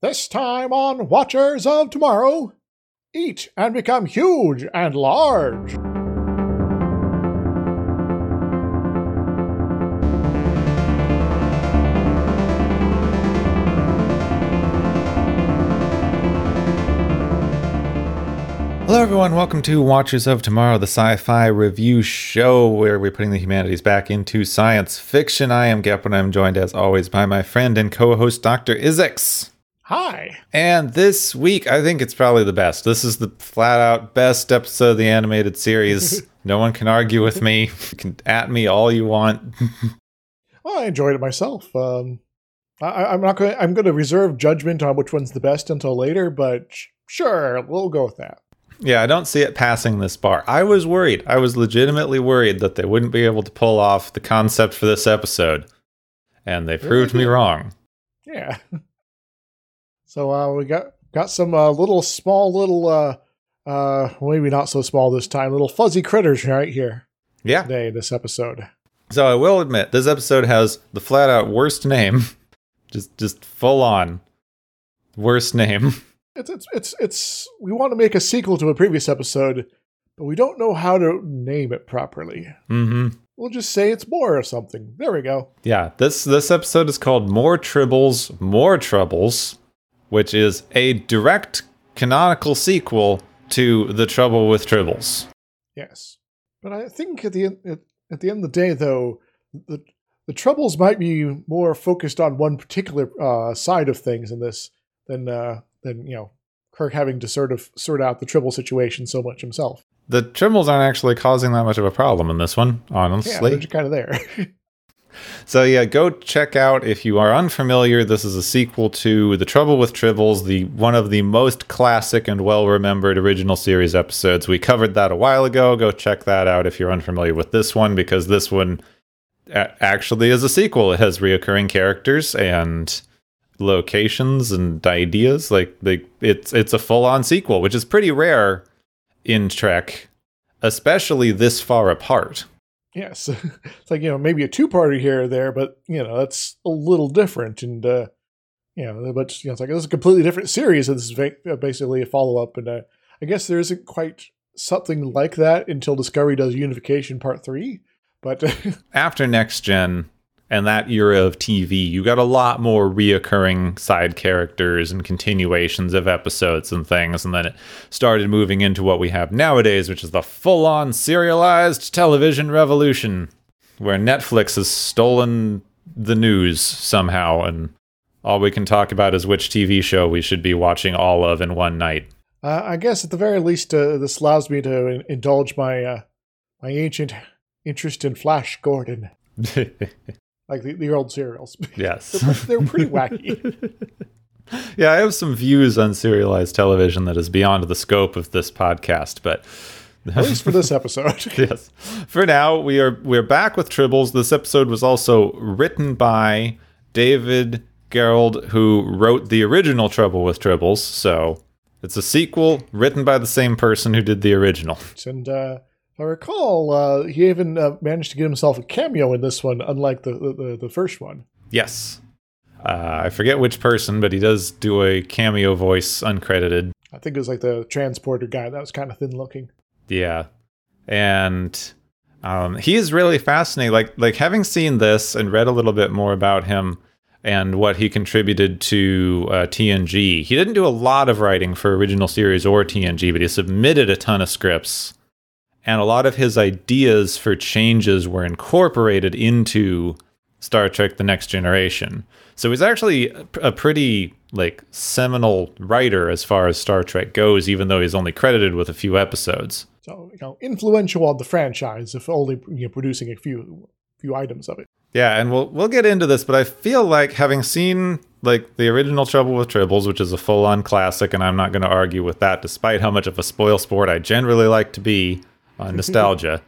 This time on Watchers of Tomorrow Eat and become huge and large. Hello, everyone. Welcome to Watchers of Tomorrow, the sci fi review show where we're putting the humanities back into science fiction. I am Gep, and I'm joined, as always, by my friend and co host, Dr. Izix. Hi. And this week, I think it's probably the best. This is the flat out best episode of the animated series. no one can argue with me. You can at me all you want. well, I enjoyed it myself. Um, I, am not going. I'm going to reserve judgment on which one's the best until later, but sure, we'll go with that. Yeah, I don't see it passing this bar. I was worried. I was legitimately worried that they wouldn't be able to pull off the concept for this episode. And they proved me wrong. Yeah. So uh, we got got some uh, little small little uh uh maybe not so small this time, little fuzzy critters right here. Yeah. Today, this episode. So I will admit, this episode has the flat out worst name. just just full on worst name. it's it's it's it's we want to make a sequel to a previous episode, but we don't know how to name it properly. Mm-hmm. We'll just say it's more or something. There we go. Yeah, this this episode is called More Tribbles, More Troubles, which is a direct canonical sequel to The Trouble with Tribbles. Yes, but I think at the end, at, at the end of the day, though, the the troubles might be more focused on one particular uh, side of things in this than uh, than you know Kirk having to sort of sort out the Tribble situation so much himself. The Tribbles aren't actually causing that much of a problem in this one, honestly. Yeah, they're kind of there. so yeah, go check out if you are unfamiliar. This is a sequel to The Trouble with Tribbles, the one of the most classic and well remembered original series episodes. We covered that a while ago. Go check that out if you're unfamiliar with this one, because this one actually is a sequel. It has reoccurring characters and locations and ideas. Like like it's it's a full on sequel, which is pretty rare in Trek, especially this far apart. Yes, it's like you know maybe a two party here or there, but you know that's a little different, and uh, you know, but you know, it's like this is a completely different series, this is uh, basically a follow up, and uh, I guess there isn't quite something like that until Discovery does Unification Part Three, but after Next Gen, and that era of TV, you got a lot more reoccurring side characters and continuations of episodes and things. And then it started moving into what we have nowadays, which is the full on serialized television revolution, where Netflix has stolen the news somehow. And all we can talk about is which TV show we should be watching all of in one night. Uh, I guess at the very least, uh, this allows me to indulge my uh, my ancient interest in Flash Gordon. like the, the old serials. Yes, they're, pretty wacky. yeah, I have some views on serialized television that is beyond the scope of this podcast, but at least for this episode. yes. For now, we are we're back with Tribbles. This episode was also written by David Gerrold, who wrote the original Trouble with Tribbles. So it's a sequel written by the same person who did the original. And uh, I recall uh, he even uh, managed to get himself a cameo in this one, unlike the the, the first one. Yes, uh, I forget which person, but he does do a cameo voice uncredited. I think it was like the transporter guy that was kind of thin looking. Yeah, and um, he is really fascinating. Like like having seen this and read a little bit more about him and what he contributed to uh, TNG. He didn't do a lot of writing for original series or TNG, but he submitted a ton of scripts and a lot of his ideas for changes were incorporated into Star Trek The Next Generation. So he's actually a pretty like seminal writer as far as Star Trek goes, even though he's only credited with a few episodes. So you know, influential on the franchise, if only you know, producing a few few items of it. Yeah, and we'll we'll get into this, but I feel like having seen like the original Trouble with Tribbles, which is a full on classic, and I'm not going to argue with that, despite how much of a spoil sport I generally like to be uh, nostalgia.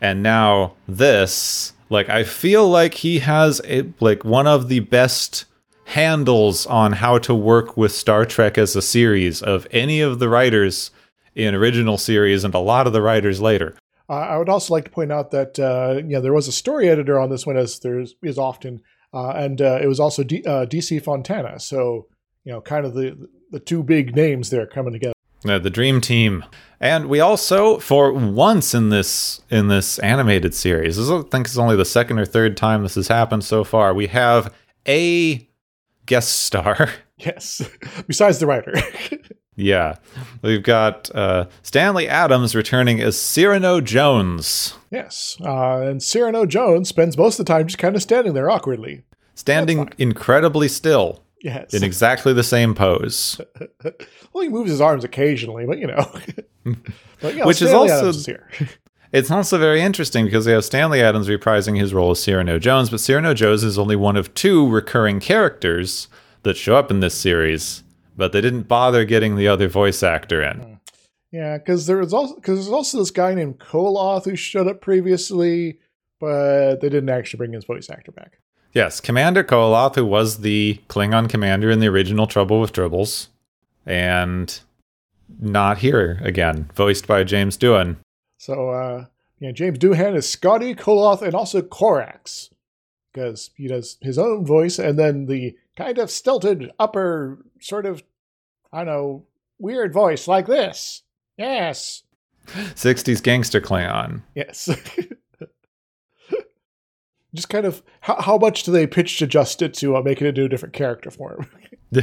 and now this, like, I feel like he has a, like one of the best handles on how to work with Star Trek as a series of any of the writers in original series and a lot of the writers later. Uh, I would also like to point out that uh, you know there was a story editor on this one, as there is often, uh, and uh, it was also D- uh, DC Fontana. So you know, kind of the the two big names there coming together. Uh, the dream team. And we also for once in this in this animated series this is, i think it's only the second or third time this has happened so far we have a guest star. Yes, besides the writer. yeah we've got uh, stanley adams returning as cyrano jones. Yes, uh, and Cyrano Jones spends most of the time just kind of standing there awkwardly. standing incredibly still Yes, in exactly the same pose well, he moves his arms occasionally, but you know, but, you know Which is also- is here. It's also very interesting because they have Stanley Adams reprising his role as Cyrano Jones, but Cyrano Jones is only one of two recurring characters that show up in this series, but they didn't bother getting the other voice actor in. Hmm. Yeah, because there was also because there's also this guy named Koloth who showed up previously, but they didn't actually bring his voice actor back. Yes, Commander Koloth, who was the Klingon commander in the original Trouble with Tribbles, and not here again, voiced by James Doohan. So, uh, yeah, James Doohan is Scotty Koloth and also Korax because he does his own voice and then the kind of stilted upper sort of I don't know weird voice like this. Yes, 60s gangster Klingon. yes. Just kind of how, how much do they pitch adjust it to uh, make it into a different character form?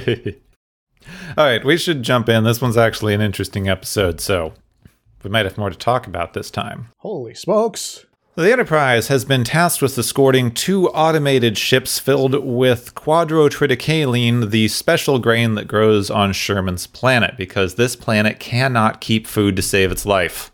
All right, we should jump in. This one's actually an interesting episode, so we might have more to talk about this time. Holy smokes! The Enterprise has been tasked with escorting two automated ships filled with quadrotriticale, the special grain that grows on Sherman's planet, because this planet cannot keep food to save its life.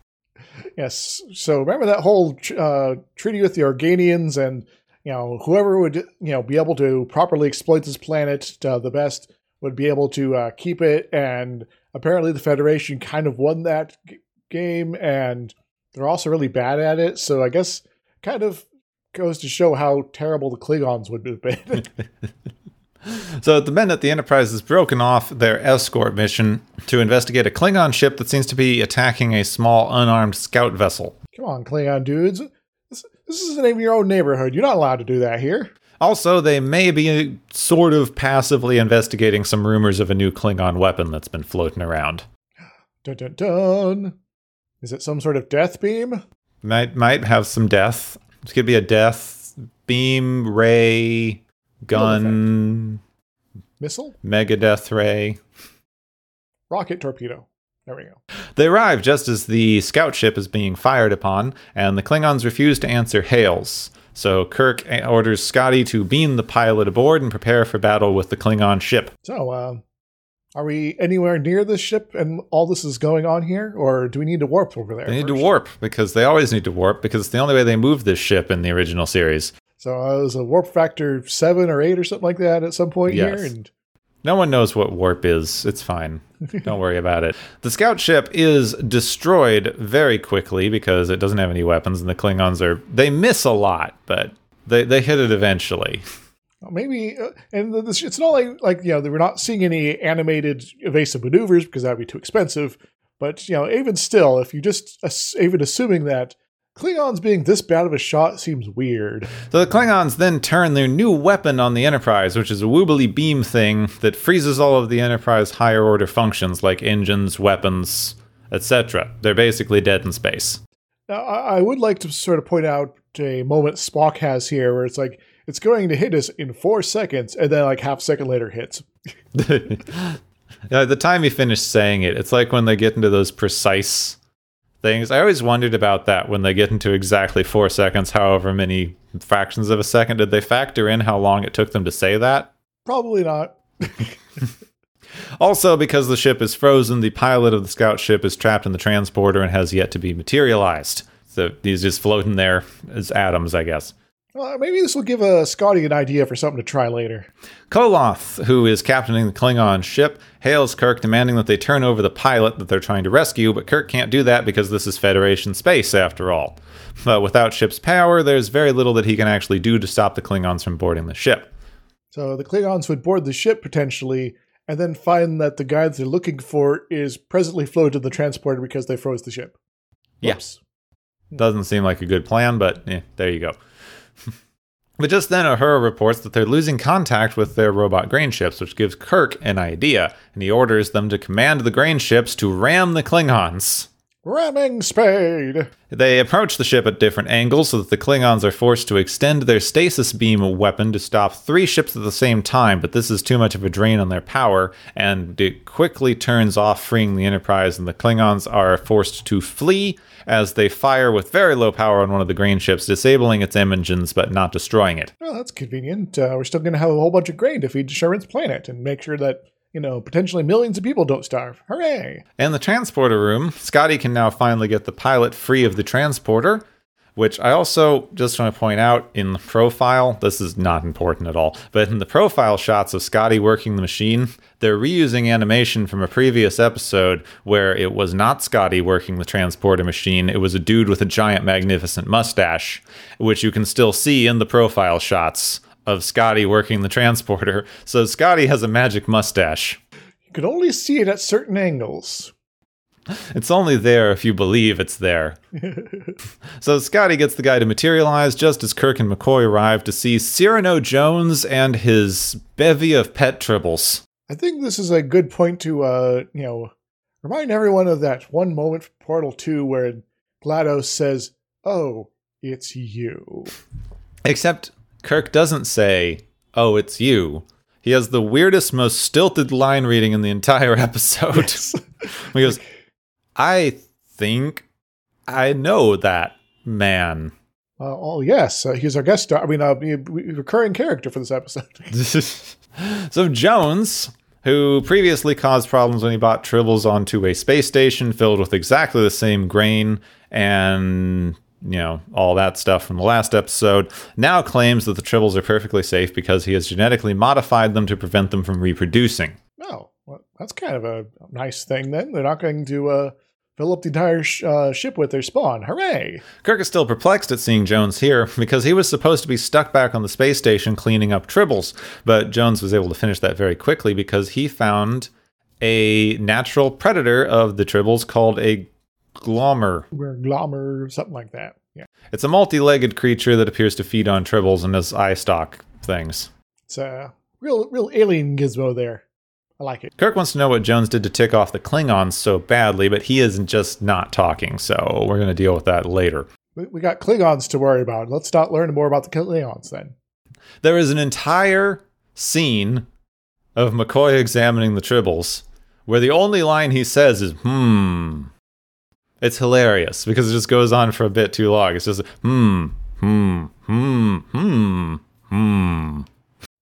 Yes. So remember that whole uh, treaty with the Organians, and you know whoever would you know be able to properly exploit this planet uh, the best would be able to uh, keep it. And apparently, the Federation kind of won that g- game, and they're also really bad at it. So I guess kind of goes to show how terrible the Klingons would have been. So, at the minute, the Enterprise has broken off their escort mission to investigate a Klingon ship that seems to be attacking a small unarmed scout vessel. Come on, Klingon dudes. This, this is the name of your own neighborhood. You're not allowed to do that here. Also, they may be sort of passively investigating some rumors of a new Klingon weapon that's been floating around. Dun dun dun. Is it some sort of death beam? Might might have some death. This could be a death beam ray gun Missile? mega death ray. Rocket torpedo. There we go. They arrive just as the scout ship is being fired upon, and the Klingons refuse to answer hails. So Kirk orders Scotty to beam the pilot aboard and prepare for battle with the Klingon ship. So, um, are we anywhere near this ship and all this is going on here? Or do we need to warp over there? They need to warp because they always need to warp because it's the only way they move this ship in the original series. So I was a warp factor seven or eight or something like that at some point Yes. here. And No one knows what warp is. It's fine. Don't worry about it. The scout ship is destroyed very quickly because it doesn't have any weapons, and the Klingons are. They miss a lot, but they, they hit it eventually. maybe, uh, and this, it's not like, like, you know, we're not seeing any animated evasive maneuvers because that'd be too expensive. But, you know, even still, if you just, ass- even assuming that Klingons being this bad of a shot seems weird. So the Klingons then turn their new weapon on the Enterprise, which is a woobly beam thing that freezes all of the Enterprise higher order functions like engines, weapons, etc. They're basically dead in space. Now, I I would like to sort of point out a moment Spock has here where it's like, it's going to hit us in four seconds, and then like half a second later hits. Yeah, the time he finished saying it, it's like when they get into those precise things. I always wondered about that when they get into exactly four seconds, however many fractions of a second. Did they factor in how long it took them to say that? Probably not. Also, because the ship is frozen, the pilot of the scout ship is trapped in the transporter and has yet to be materialized. So he's just floating there as atoms, I guess. Well, maybe this will give uh, Scotty an idea for something to try later. Koloth, who is captaining the Klingon ship, hails Kirk demanding that they turn over the pilot that they're trying to rescue, but Kirk can't do that because this is Federation space after all. But without ship's power, there's very little that he can actually do to stop the Klingons from boarding the ship. So the Klingons would board the ship potentially, and then find that the guy that they're looking for is presently floated in the transporter because they froze the ship. Yeah. Doesn't seem like a good plan, but eh, there you go. But just then, Uhura reports that they're losing contact with their robot grain ships, which gives Kirk an idea, and he orders them to command the grain ships to ram the Klingons. Ramming spade. They approach the ship at different angles so that the Klingons are forced to extend their stasis beam weapon to stop three ships at the same time, but this is too much of a drain on their power, and it quickly turns off, freeing the Enterprise, and the Klingons are forced to flee as they fire with very low power on one of the grain ships, disabling its engines but not destroying it. Well, that's convenient. Uh, we're still going to have a whole bunch of grain to feed to Sherman's planet and make sure that you know, potentially millions of people don't starve. Hooray! In the transporter room, Scotty can now finally get the pilot free of the transporter, which I also just want to point out in the profile, this is not important at all, but in the profile shots of Scotty working the machine, they're reusing animation from a previous episode where it was not Scotty working the transporter machine, it was a dude with a giant magnificent mustache, which you can still see in the profile shots of Scotty working the transporter. So Scotty has a magic mustache. You can only see it at certain angles. It's only there if you believe it's there. so Scotty gets the guy to materialize just as Kirk and McCoy arrive to see Cyrano Jones and his bevy of pet tribbles. I think this is a good point to, uh, you know, remind everyone of that one moment from Portal 2 where GLaDOS says, Oh, it's you. Except Kirk doesn't say, Oh, it's you. He has the weirdest, most stilted line reading in the entire episode. Yes. he goes, I think I know that man. Uh, oh, yes. Uh, he's our guest star. I mean, uh, a recurring character for this episode. so, Jones, who previously caused problems when he bought Tribbles onto a space station filled with exactly the same grain and you know, all that stuff from the last episode, now claims that the tribbles are perfectly safe because he has genetically modified them to prevent them from reproducing. Oh, well, that's kind of a nice thing then. They're not going to uh, fill up the entire sh- uh, ship with their spawn. Hooray! Kirk is still perplexed at seeing Jones here because he was supposed to be stuck back on the space station cleaning up tribbles, but Jones was able to finish that very quickly because he found a natural predator of the tribbles called a Glommer. Or Glommer, something like that. Yeah. It's a multi-legged creature that appears to feed on tribbles and has eye stalk things. It's a real, real alien gizmo there. I like it. Kirk wants to know what Jones did to tick off the Klingons so badly, but he isn't just not talking, so we're going to deal with that later. We got Klingons to worry about. Let's start learning more about the Klingons then. There is an entire scene of McCoy examining the tribbles where the only line he says is, hmm, it's hilarious because it just goes on for a bit too long. It's just hmm, hmm, hmm, hmm, hmm.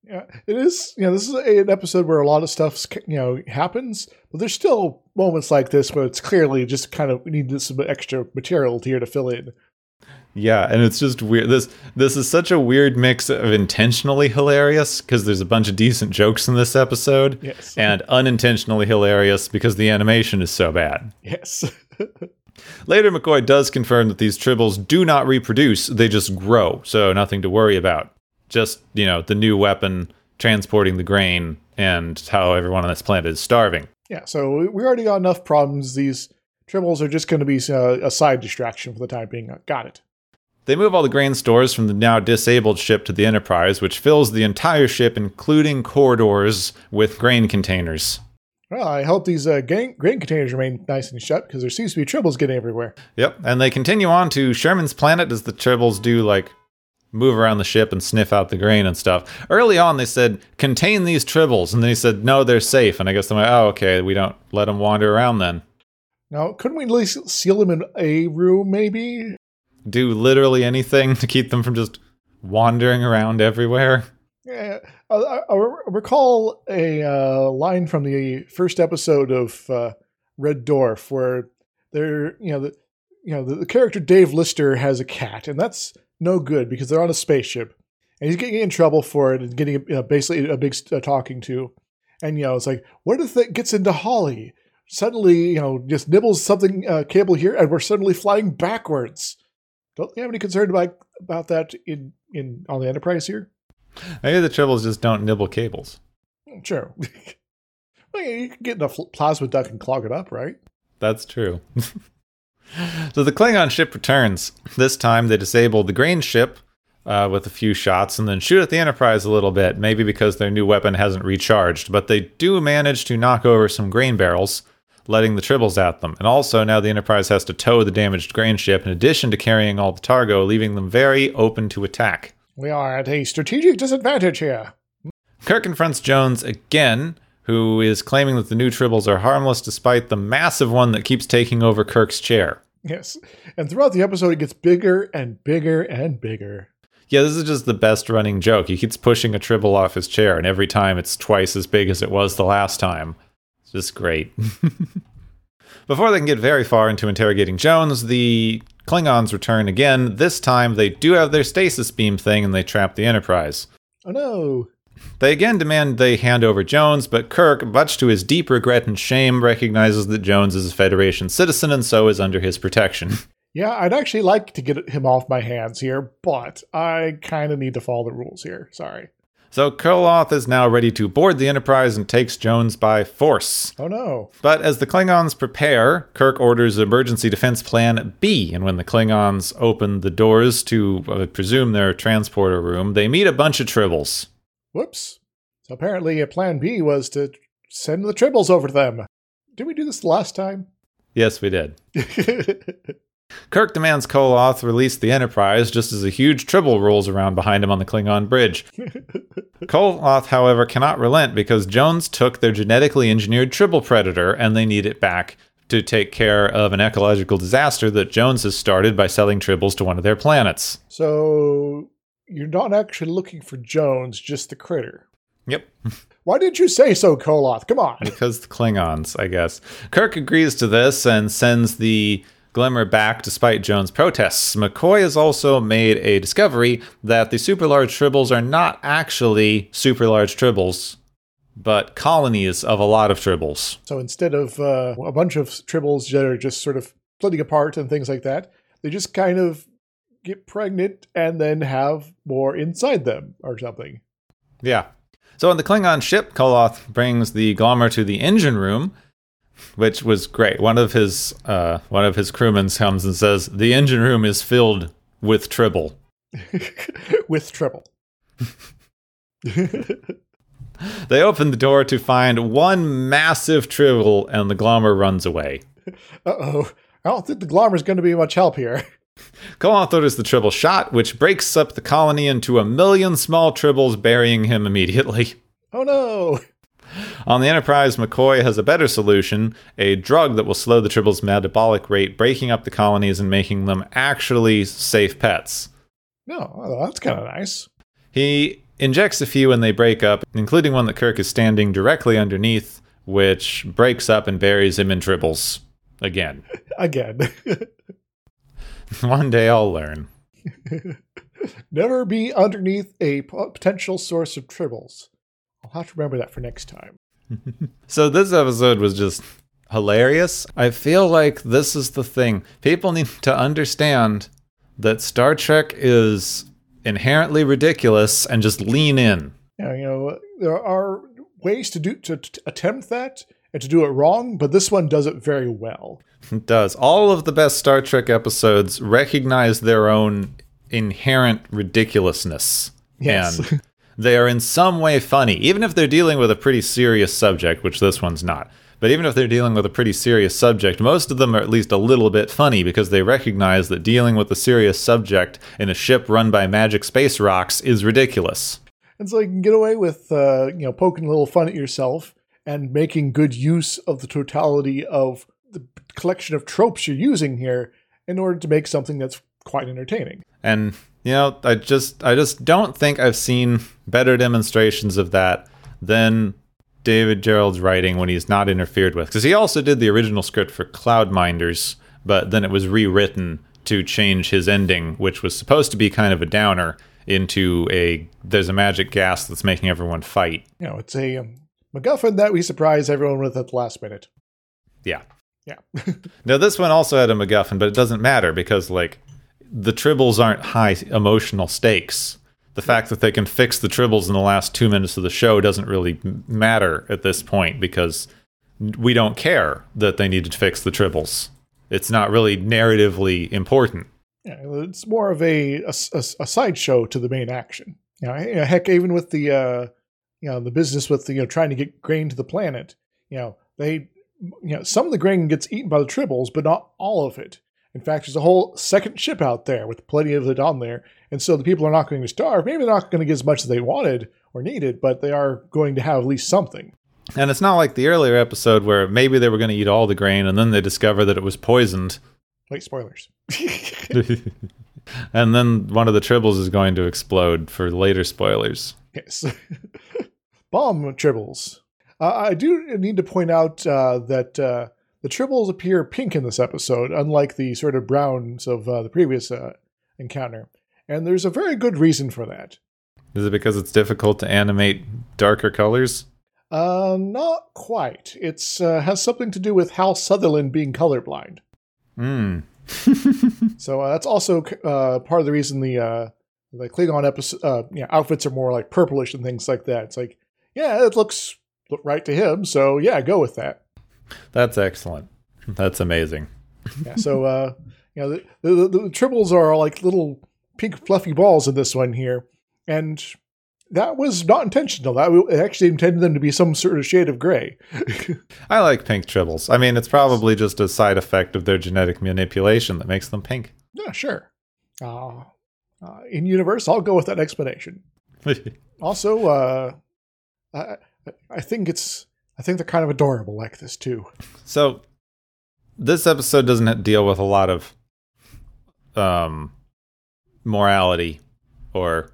Yeah, it is. You know, this is a, an episode where a lot of stuff you know happens, but there's still moments like this where it's clearly just kind of we need some extra material here to fill in. Yeah, and it's just weird. This this is such a weird mix of intentionally hilarious because there's a bunch of decent jokes in this episode, yes. and unintentionally hilarious because the animation is so bad. Yes. Later, McCoy does confirm that these tribbles do not reproduce, they just grow, so nothing to worry about. Just, you know, the new weapon transporting the grain and how everyone on this planet is starving. Yeah, so we already got enough problems. These tribbles are just going to be uh, a side distraction for the time being. Got it. They move all the grain stores from the now disabled ship to the Enterprise, which fills the entire ship, including corridors, with grain containers. Well, I hope these uh, grain, grain containers remain nice and shut because there seems to be tribbles getting everywhere. Yep, and they continue on to Sherman's planet as the tribbles do like move around the ship and sniff out the grain and stuff. Early on, they said contain these tribbles, and then he said no, they're safe. And I guess I'm like, oh, okay, we don't let them wander around then. Now, couldn't we at least seal them in a room, maybe? Do literally anything to keep them from just wandering around everywhere. Yeah, I, I recall a uh, line from the first episode of uh, Red Dwarf where they're, you know, the, you know, the, the, character Dave Lister has a cat, and that's no good because they're on a spaceship, and he's getting in trouble for it and getting you know, basically a big uh, talking to, and you know, it's like, what if it gets into Holly? Suddenly, you know, just nibbles something uh, cable here, and we're suddenly flying backwards. Don't you have any concern about about that in in on the Enterprise here? Maybe the tribbles just don't nibble cables. Sure. well, you can get in a plasma duct and clog it up, right? That's true. so the Klingon ship returns. This time they disable the grain ship uh, with a few shots and then shoot at the Enterprise a little bit, maybe because their new weapon hasn't recharged. But they do manage to knock over some grain barrels, letting the tribbles at them. And also, now the Enterprise has to tow the damaged grain ship in addition to carrying all the targo, leaving them very open to attack. We are at a strategic disadvantage here. Kirk confronts Jones again, who is claiming that the new tribbles are harmless despite the massive one that keeps taking over Kirk's chair. Yes. And throughout the episode, it gets bigger and bigger and bigger. Yeah, this is just the best running joke. He keeps pushing a tribble off his chair, and every time it's twice as big as it was the last time. It's just great. Before they can get very far into interrogating Jones, the Klingons return again. This time, they do have their stasis beam thing and they trap the Enterprise. Oh no. They again demand they hand over Jones, but Kirk, much to his deep regret and shame, recognizes that Jones is a Federation citizen and so is under his protection. Yeah, I'd actually like to get him off my hands here, but I kind of need to follow the rules here. Sorry. So Koloth is now ready to board the Enterprise and takes Jones by force. Oh no. But as the Klingons prepare, Kirk orders Emergency Defense Plan B, and when the Klingons open the doors to, I presume, their transporter room, they meet a bunch of tribbles. Whoops. So apparently, a plan B was to send the tribbles over to them. Did we do this the last time? Yes, we did. Kirk demands Koloth release the Enterprise just as a huge tribble rolls around behind him on the Klingon bridge. Koloth, however, cannot relent because Jones took their genetically engineered tribble predator and they need it back to take care of an ecological disaster that Jones has started by selling tribbles to one of their planets. so you're not actually looking for Jones, just the critter. Yep. Why didn't you say so, Koloth? Come on. because the Klingons, I guess. Kirk agrees to this and sends the Glimmer back despite Jones' protests. McCoy has also made a discovery that the super large tribbles are not actually super large tribbles, but colonies of a lot of tribbles. So instead of uh, a bunch of tribbles that are just sort of splitting apart and things like that, they just kind of get pregnant and then have more inside them or something. Yeah. So on the Klingon ship, Koloth brings the Glommer to the engine room, which was great. One of his uh, one of his crewmen comes and says, "The engine room is filled with tribble." With triple. They open the door to find one massive tribble, and the Glommer runs away. Uh oh. I don't think the Glommer's going to be much help here. Koloth orders the tribble shot, which breaks up the colony into a million small tribbles, burying him immediately. Oh no. On the Enterprise, McCoy has a better solution a drug that will slow the tribbles' metabolic rate, breaking up the colonies and making them actually safe pets. No, well, that's kind of nice. He injects a few and they break up, including one that Kirk is standing directly underneath, which breaks up and buries him in tribbles. Again. Again. one day I'll learn. Never be underneath a potential source of tribbles. I'll have to remember that for next time. So this episode was just hilarious. I feel like this is the thing. People need to understand that Star Trek is inherently ridiculous and just lean in. Now, you know, there are ways to do to, to attempt that and to do it wrong, but this one does it very well. It does. All of the best Star Trek episodes recognize their own inherent ridiculousness. Yes. And they are in some way funny, even if they're dealing with a pretty serious subject, which this one's not. But even if they're dealing with a pretty serious subject, most of them are at least a little bit funny because they recognize that dealing with a serious subject in a ship run by magic space rocks is ridiculous. And so you can get away with, uh, you know, poking a little fun at yourself and making good use of the totality of the collection of tropes you're using here in order to make something that's quite entertaining. And you know, I just I just don't think I've seen better demonstrations of that than David Gerrold's writing when he's not interfered with. Because he also did the original script for Cloudminders, but then it was rewritten to change his ending, which was supposed to be kind of a downer, into a there's a magic gas that's making everyone fight. You know, it's a um, MacGuffin that we surprise everyone with at the last minute. Yeah. Yeah. Now this one also had a MacGuffin, but it doesn't matter because like the tribbles aren't high emotional stakes. The fact that they can fix the tribbles in the last two minutes of the show doesn't really matter at this point because we don't care that they needed to fix the tribbles. It's not really narratively important. Yeah, it's more of a a, a, sideshow to the main action. You know, heck, even with the uh, you know the business with the, you know trying to get grain to the planet, you know they you know some of the grain gets eaten by the tribbles, but not all of it. In fact, there's a whole second ship out there with plenty of it on there, and so the people are not going to starve. Maybe they're not going to get as much as they wanted or needed, but they are going to have at least something. And it's not like the earlier episode where maybe they were going to eat all the grain and then they discover that it was poisoned. Wait, spoilers. and then one of the tribbles is going to explode for later spoilers. Yes. Bomb tribbles. Uh, I do need to point out uh, that uh, the tribbles appear pink in this episode, unlike the sort of browns of uh, the previous uh, encounter. And there's a very good reason for that. Is it because it's difficult to animate darker colors? Uh, not quite. It's uh, has something to do with Hal Sutherland being colorblind. Hmm. So uh, that's also uh, part of the reason the uh, the Klingon episode, uh, yeah, outfits are more like purplish and things like that. It's like, yeah, it looks look right to him, so yeah, go with that. That's excellent. That's amazing. Yeah, so uh, you know, the, the, the, the tribbles are like little pink fluffy balls in this one here, and that was not intentional. That we actually intended them to be some sort of shade of gray. I like pink tribbles. I mean, it's probably just a side effect of their genetic manipulation that makes them pink. yeah, sure. Uh, uh, in universe, I'll go with that explanation. Also, uh, I, I think it's I think they're kind of adorable like this too. so, this episode doesn't deal with a lot of um, morality or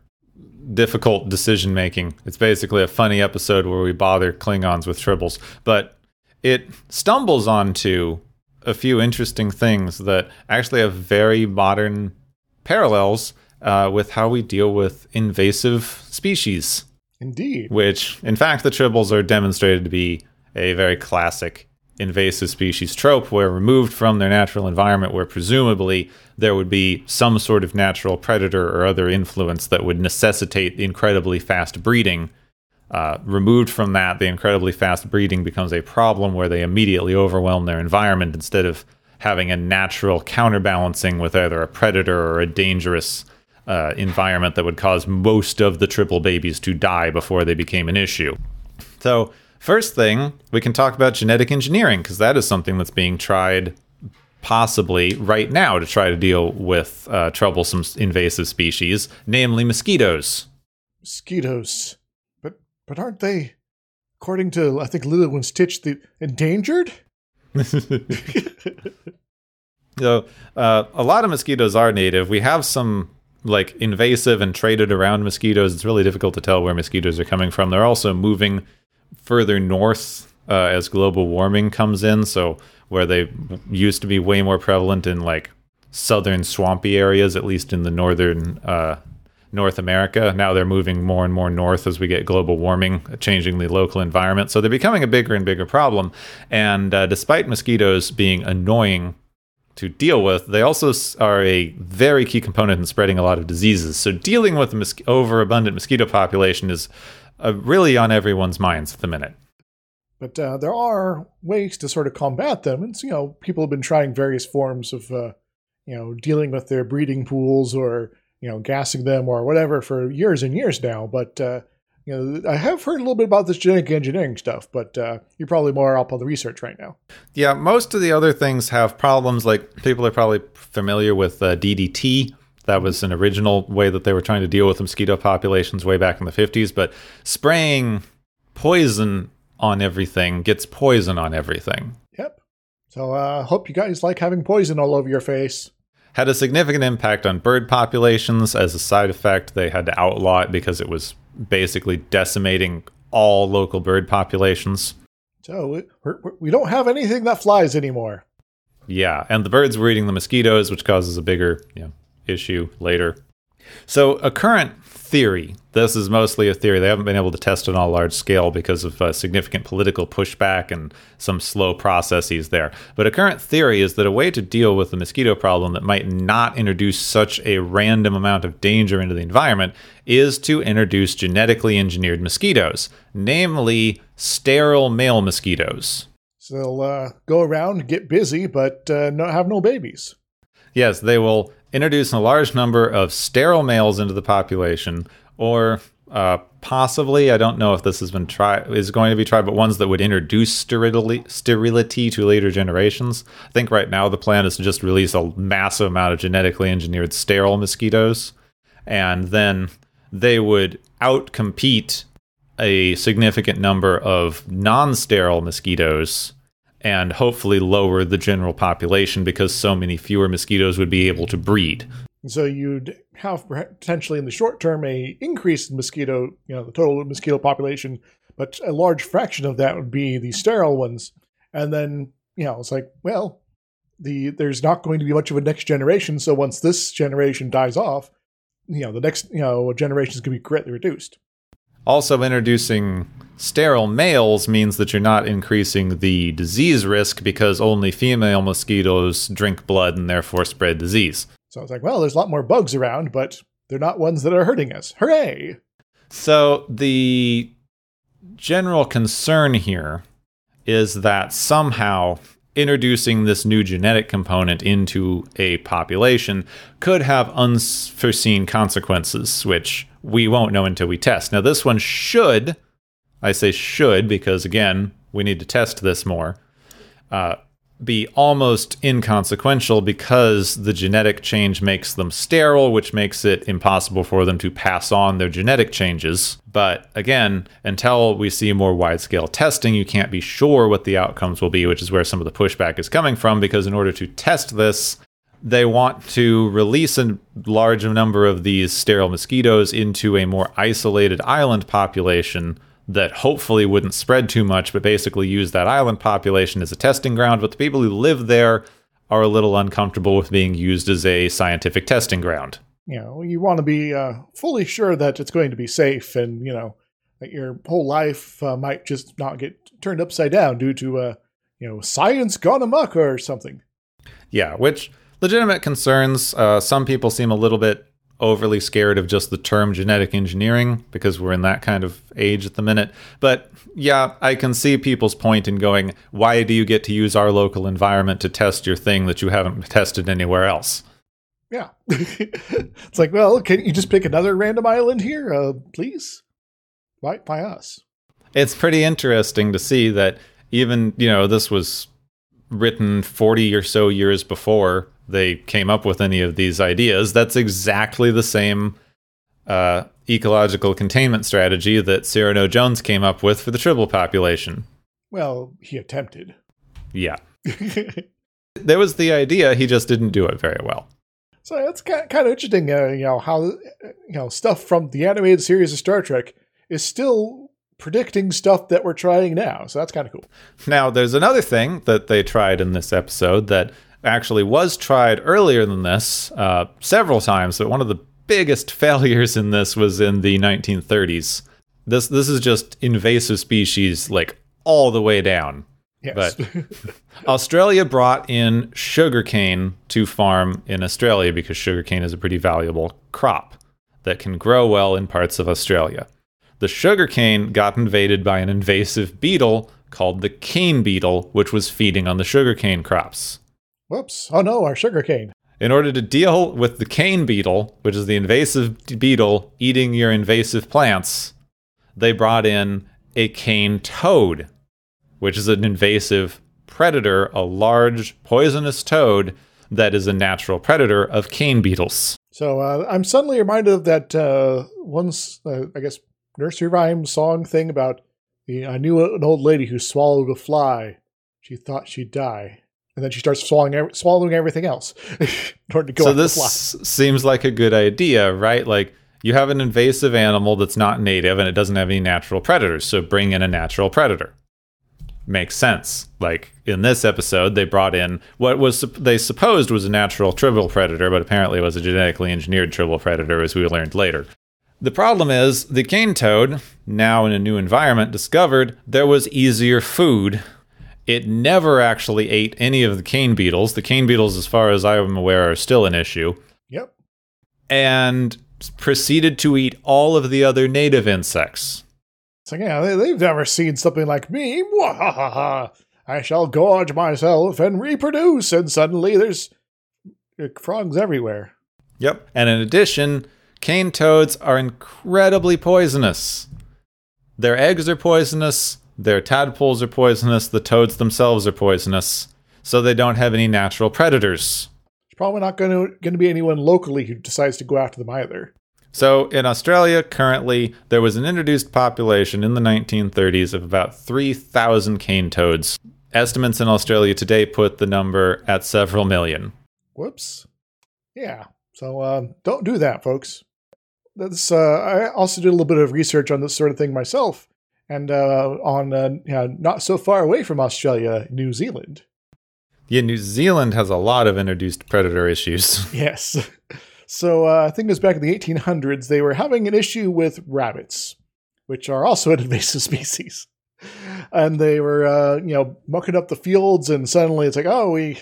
difficult decision making. It's basically a funny episode where we bother Klingons with tribbles, but it stumbles onto a few interesting things that actually have very modern parallels uh, with how we deal with invasive species Indeed. which in fact the tribbles are demonstrated to be a very classic invasive species trope where removed from their natural environment where presumably there would be some sort of natural predator or other influence that would necessitate the incredibly fast breeding uh, removed from that the incredibly fast breeding becomes a problem where they immediately overwhelm their environment instead of having a natural counterbalancing with either a predator or a dangerous uh, environment that would cause most of the tribble babies to die before they became an issue. So, first thing, we can talk about genetic engineering because that is something that's being tried possibly right now to try to deal with uh, troublesome invasive species, namely mosquitoes. Mosquitoes, but but aren't they, according to I think Lilo and Stitch, the endangered? So, uh, a lot of mosquitoes are native. We have some like invasive and traded around mosquitoes. It's really difficult to tell where mosquitoes are coming from. They're also moving further north uh, as global warming comes in. So, where they used to be way more prevalent in like southern swampy areas, at least in the northern uh, North America. Now they're moving more and more north as we get global warming, changing the local environment. So they're becoming a bigger and bigger problem. And uh, despite mosquitoes being annoying to deal with, they also are a very key component in spreading a lot of diseases. So dealing with the mos- overabundant mosquito population is uh, really on everyone's minds at the minute. But uh, there are ways to sort of combat them, and you know people have been trying various forms of uh, you know dealing with their breeding pools or you know gassing them or whatever for years and years now. But uh, you know I have heard a little bit about this genetic engineering stuff, but uh, you're probably more up on the research right now. Yeah, most of the other things have problems. Like people are probably familiar with uh, DDT. That was an original way that they were trying to deal with mosquito populations way back in the 50s. But spraying poison on everything gets poison on everything. Yep. So I uh, hope you guys like having poison all over your face. Had a significant impact on bird populations. As a side effect, they had to outlaw it because it was basically decimating all local bird populations. So we, we're, we're- don't have anything that flies anymore. Yeah, and the birds were eating the mosquitoes, which causes a bigger you know, issue later. So, a current theory this is mostly a theory. They haven't been able to test it on a large scale because of uh, significant political pushback and some slow processes there. But a current theory is that a way to deal with the mosquito problem that might not introduce such a random amount of danger into the environment is to introduce genetically engineered mosquitoes, namely sterile male mosquitoes. So they'll uh, go around, get busy, but uh, not have no babies. Yes, they will introducing a large number of sterile males into the population, or uh, possibly, I don't know if this has been tried, is going to be tried, but ones that would introduce sterility, sterility to later generations. I think right now the plan is to just release a massive amount of genetically engineered sterile mosquitoes, and then they would outcompete a significant number of non sterile mosquitoes and hopefully lower the general population because so many fewer mosquitoes would be able to breed. So you'd have potentially in the short term a increase in mosquito, you know, the total mosquito population, but a large fraction of that would be the sterile ones. And then, you know, it's like, well, the there's not going to be much of a next generation, so once this generation dies off, you know, the next, you know, generation is going to be greatly reduced. Also introducing sterile males means that you're not increasing the disease risk because only female mosquitoes drink blood and therefore spread disease. So I was like, well, there's a lot more bugs around, but they're not ones that are hurting us. Hooray! So the general concern here is that somehow introducing this new genetic component into a population could have unforeseen consequences, which we won't know until we test. Now, this one should I say should because, again, we need to test this more, uh, be almost inconsequential because the genetic change makes them sterile, which makes it impossible for them to pass on their genetic changes. But again, until we see more wide scale testing, you can't be sure what the outcomes will be, which is where some of the pushback is coming from. Because in order to test this, they want to release a large number of these sterile mosquitoes into a more isolated island population that hopefully wouldn't spread too much, but basically use that island population as a testing ground. But the people who live there are a little uncomfortable with being used as a scientific testing ground. You know, you want to be uh, fully sure that it's going to be safe, and you know that your whole life uh, might just not get turned upside down due to uh, you know science gone amok or something. Yeah, which legitimate concerns. Uh, some people seem a little bit overly scared of just the term genetic engineering because we're in that kind of age at the minute. But yeah, I can see people's point in going, why do you get to use our local environment to test your thing that you haven't tested anywhere else? Yeah. it's like, well, can you just pick another random island here, uh, please? Why, by us? It's pretty interesting to see that even, you know, this was written 40 or so years before they came up with any of these ideas. That's exactly the same uh, ecological containment strategy that Cyrano Jones came up with for the tribble population. Well, he attempted. Yeah. there was the idea, he just didn't do it very well. So that's kind of, kind of interesting, uh, you know, how you know stuff from the animated series of Star Trek is still predicting stuff that we're trying now. So that's kind of cool. Now, there's another thing that they tried in this episode that actually was tried earlier than this uh, several times, but one of the biggest failures in this was in the 1930s. This this is just invasive species like all the way down. Yes. But Australia brought in sugarcane to farm in Australia because sugarcane is a pretty valuable crop that can grow well in parts of Australia. The sugarcane got invaded by an invasive beetle called the cane beetle, which was feeding on the sugarcane crops. Whoops. Oh no, our sugar cane. In order to deal with the cane beetle, which is the invasive beetle eating your invasive plants, they brought in a cane toad, which is an invasive predator, a large poisonous toad that is a natural predator of cane beetles. So uh, I'm suddenly reminded of that uh, once, uh, I guess, nursery rhyme song thing about the, I knew an old lady who swallowed a fly. She thought she'd die and then she starts swallowing swallowing everything else in order to go. So this seems like a good idea, right? Like you have an invasive animal that's not native and it doesn't have any natural predators, so bring in a natural predator. Makes sense. Like in this episode, they brought in what was they supposed was a natural tribble predator, but apparently it was a genetically engineered tribble predator, as we learned later. The problem is the cane toad, now in a new environment, discovered there was easier food it never actually ate any of the cane beetles. The cane beetles, as far as I'm aware, are still an issue. Yep. And proceeded to eat all of the other native insects. It's like, yeah, they, have never seen something like me. I shall gorge myself and reproduce, and suddenly there's uh, frogs everywhere. Yep. And in addition, cane toads are incredibly poisonous. Their eggs are poisonous, their tadpoles are poisonous, the toads themselves are poisonous, so they don't have any natural predators. There's probably not going to going to be anyone locally who decides to go after them either. So in Australia, currently, there was an introduced population in the 1930s of about 3,000 cane toads. Estimates in Australia today put the number at several million. Whoops. Yeah. So uh, don't do that, folks. That's. Uh, I also did a little bit of research on this sort of thing myself, and uh, on uh, yeah, not so far away from Australia, New Zealand. Yeah, New Zealand has a lot of introduced predator issues. Yes. So uh, I think it was back in the 1800s. They were having an issue with rabbits, which are also an invasive species, and they were uh, you know mucking up the fields. And suddenly it's like, oh, we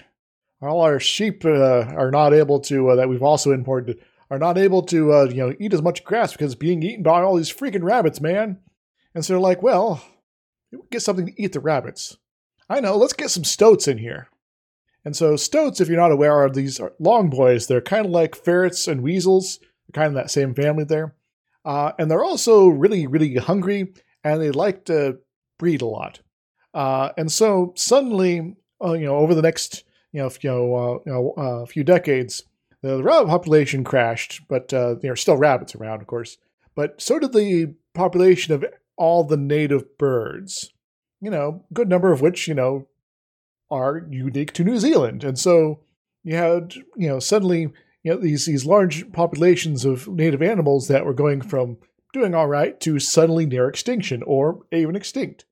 all our sheep uh, are not able to uh, that we've also imported are not able to uh, you know eat as much grass because it's being eaten by all these freaking rabbits, man. And so they're like, well, get something to eat the rabbits. I know. Let's get some stoats in here. And so stoats, if you're not aware, are these long boys. They're kind of like ferrets and weasels, kind of that same family there. Uh, and they're also really, really hungry, and they like to breed a lot. Uh, and so suddenly, uh, you know, over the next, you know, you know, uh, you know, uh, few decades, the, the, rabbit population crashed, but uh, there are still rabbits around, of course. But so did the population of all the native birds. You know, good number of which, you know, are unique to New Zealand. And so you had, you know, suddenly, you know, these these large populations of native animals that were going from doing all right to suddenly near extinction or even extinct.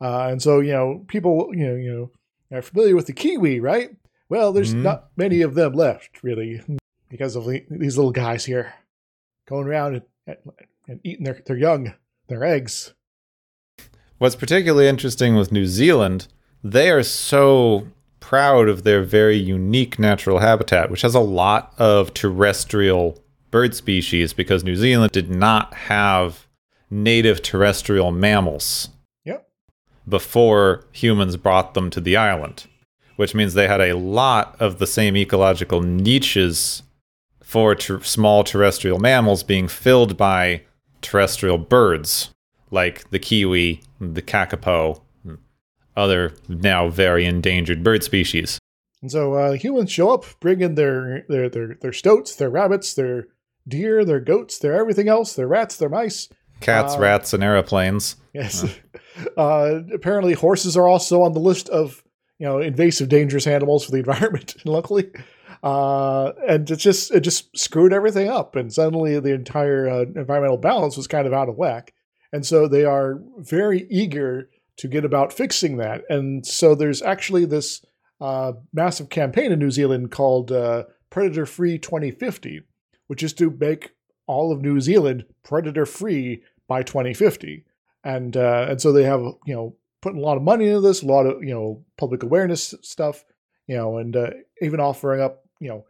Uh, and so, you know, people, you know, you know, are familiar with the kiwi, right? Well, there's mm-hmm. not many of them left, really, because of the, these little guys here going around and, and eating their, their young, their eggs. What's particularly interesting with New Zealand they are so proud of their very unique natural habitat, which has a lot of terrestrial bird species because New Zealand did not have native terrestrial mammals. Yep. Before humans brought them to the island, which means they had a lot of the same ecological niches for ter- small terrestrial mammals being filled by terrestrial birds like the kiwi, the kakapo, other now very endangered bird species. And so uh, humans show up, bring in their, their their their stoats, their rabbits, their deer, their goats, their everything else, their rats, their mice, cats, uh, rats, and aeroplanes. Yes. Uh, apparently, horses are also on the list of you know invasive, dangerous animals for the environment locally. Uh, and it just it just screwed everything up, and suddenly the entire uh, environmental balance was kind of out of whack. And so they are very eager to get about fixing that. And so there's actually this uh, massive campaign in New Zealand called uh, Predator Free 2050, which is to make all of New Zealand predator free by 2050. And uh, and so they have you know putting a lot of money into this, a lot of you know public awareness stuff, you know, and uh, even offering up you know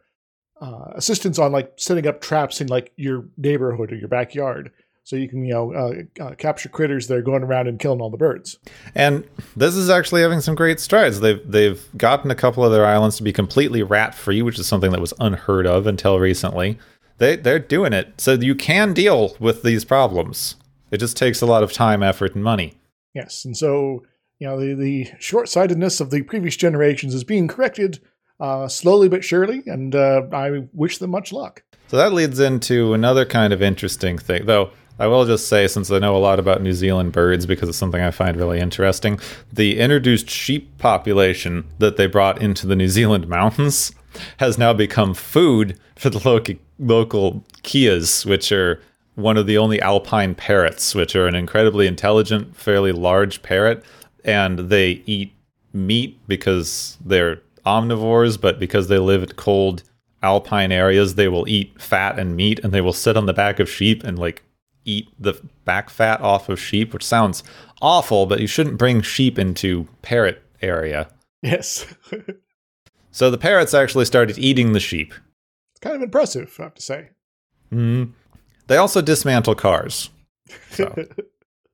uh, assistance on like setting up traps in like your neighborhood or your backyard so you can you know uh, uh, capture critters that are going around and killing all the birds. And this is actually having some great strides. They've they've gotten a couple of their islands to be completely rat free, which is something that was unheard of until recently. They they're doing it, so you can deal with these problems. It just takes a lot of time, effort, and money. Yes, and so you know the, the short sightedness of the previous generations is being corrected uh, slowly but surely, and uh, I wish them much luck. So that leads into another kind of interesting thing, though I will just say, since I know a lot about New Zealand birds because it's something I find really interesting, the introduced sheep population that they brought into the New Zealand mountains has now become food for the local local keas, which are one of the only alpine parrots, which are an incredibly intelligent, fairly large parrot, and they eat meat because they're omnivores, but because they live in cold alpine areas, they will eat fat and meat, and they will sit on the back of sheep and like eat the back fat off of sheep, which sounds awful, but you shouldn't bring sheep into parrot area. Yes. so the parrots actually started eating the sheep. It's kind of impressive, I have to say. Mm. They also dismantle cars. So,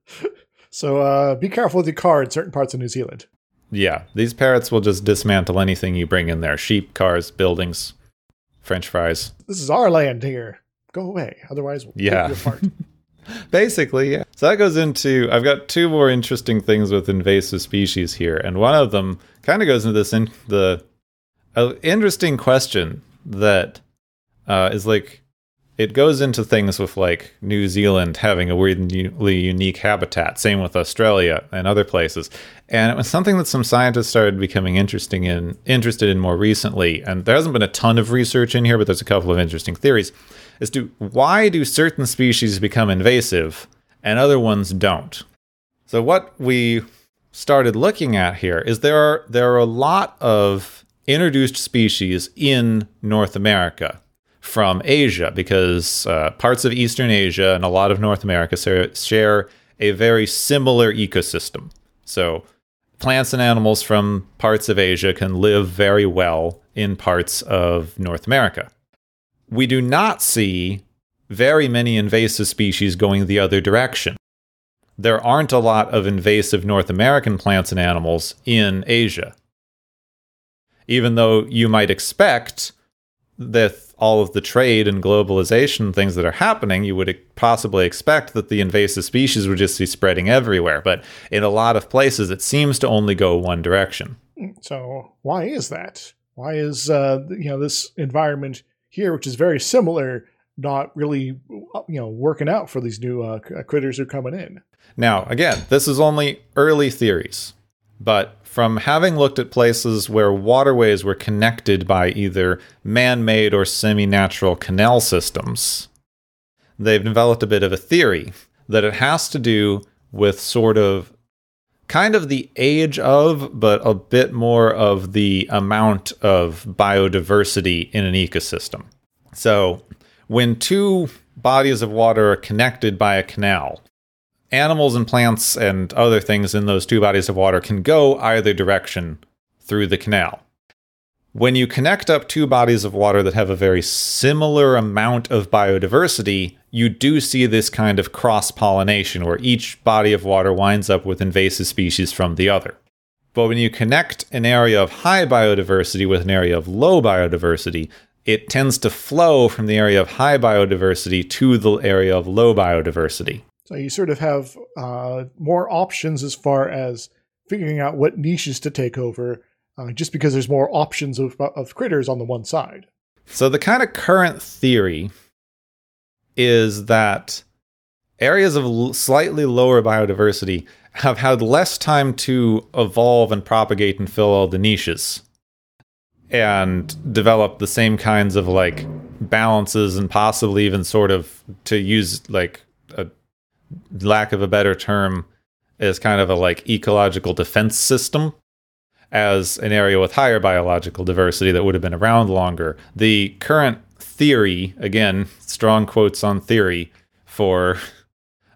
so uh, be careful with your car in certain parts of New Zealand. Yeah, these parrots will just dismantle anything you bring in there sheep, cars, buildings. French fries. This is our land here. Go away. Otherwise, we'll Yeah. take your part. Basically, yeah. So that goes into I've got two more interesting things with invasive species here, and one of them kind of goes into this in the uh, interesting question that uh, is like it goes into things with like New Zealand having a weirdly unique habitat, same with Australia and other places. And it was something that some scientists started becoming interesting in interested in more recently. And there hasn't been a ton of research in here, but there's a couple of interesting theories as to why do certain species become invasive and other ones don't. So what we started looking at here is there are there are a lot of introduced species in North America from Asia because uh, parts of Eastern Asia and a lot of North America share, a very similar ecosystem. So, plants and animals from parts of Asia can live very well in parts of North America. We do not see very many invasive species going the other direction. There aren't a lot of invasive North American plants and animals in Asia. Even though you might expect that all of the trade and globalization things that are happening, you would possibly expect that the invasive species would just be spreading everywhere. But in a lot of places, it seems to only go one direction. So why is that? Why is uh, you know this environment here, which is very similar, not really you know working out for these new uh, critters who are coming in? Now, again, this is only early theories, but from having looked at places where waterways were connected by either man made or semi natural canal systems, they've developed a bit of a theory that it has to do with sort of kind of the age of, but a bit more of the amount of biodiversity in an ecosystem. So, when two bodies of water are connected by a canal, animals and plants and other things in those two bodies of water can go either direction through the canal. When you connect up two bodies of water that have a very similar amount of biodiversity, you do see this kind of cross pollination where each body of water winds up with invasive species from the other. But when you connect an area of high biodiversity with an area of low biodiversity, it tends to flow from the area of high biodiversity to the area of low biodiversity. So you sort of have uh, more options as far as figuring out what niches to take over, uh, just because there's more options of, of critters on the one side. So the kind of current theory is that areas of l- slightly lower biodiversity have had less time to evolve and propagate and fill all the niches and develop the same kinds of like balances and possibly even sort of to use like lack of a better term is kind of a like ecological defense system as an area with higher biological diversity that would have been around longer. The current theory, again, strong quotes on theory, for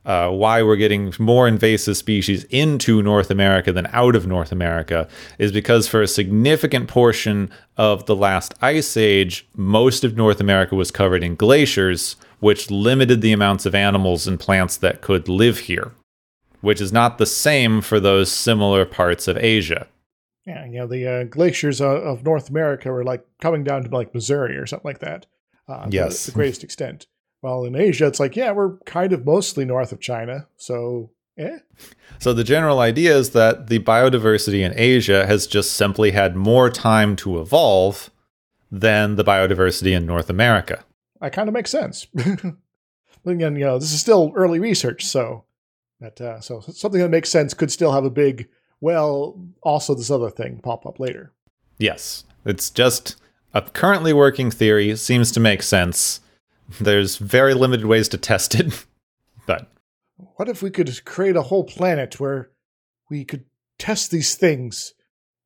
uh, why we're getting more invasive species into North America than out of North America is because for a significant portion of the last ice age, most of North America was covered in glaciers, which limited the amounts of animals and plants that could live here, which is not the same for those similar parts of Asia. Yeah, you know, the uh, glaciers uh, of North America were like coming down to like Missouri or something like that. Uh, Yes. To the greatest extent. While in Asia, it's like, yeah, we're kind of mostly north of China. So, eh. So the general idea is that the biodiversity in Asia has just simply had more time to evolve than the biodiversity in North America. That kind of makes sense. but again, you know, this is still early research. So, that, uh, so something that makes sense could still have a big, well, also this other thing pop up later. Yes, it's just a currently working theory, seems to make sense. There's very limited ways to test it, but What if we could create a whole planet where we could test these things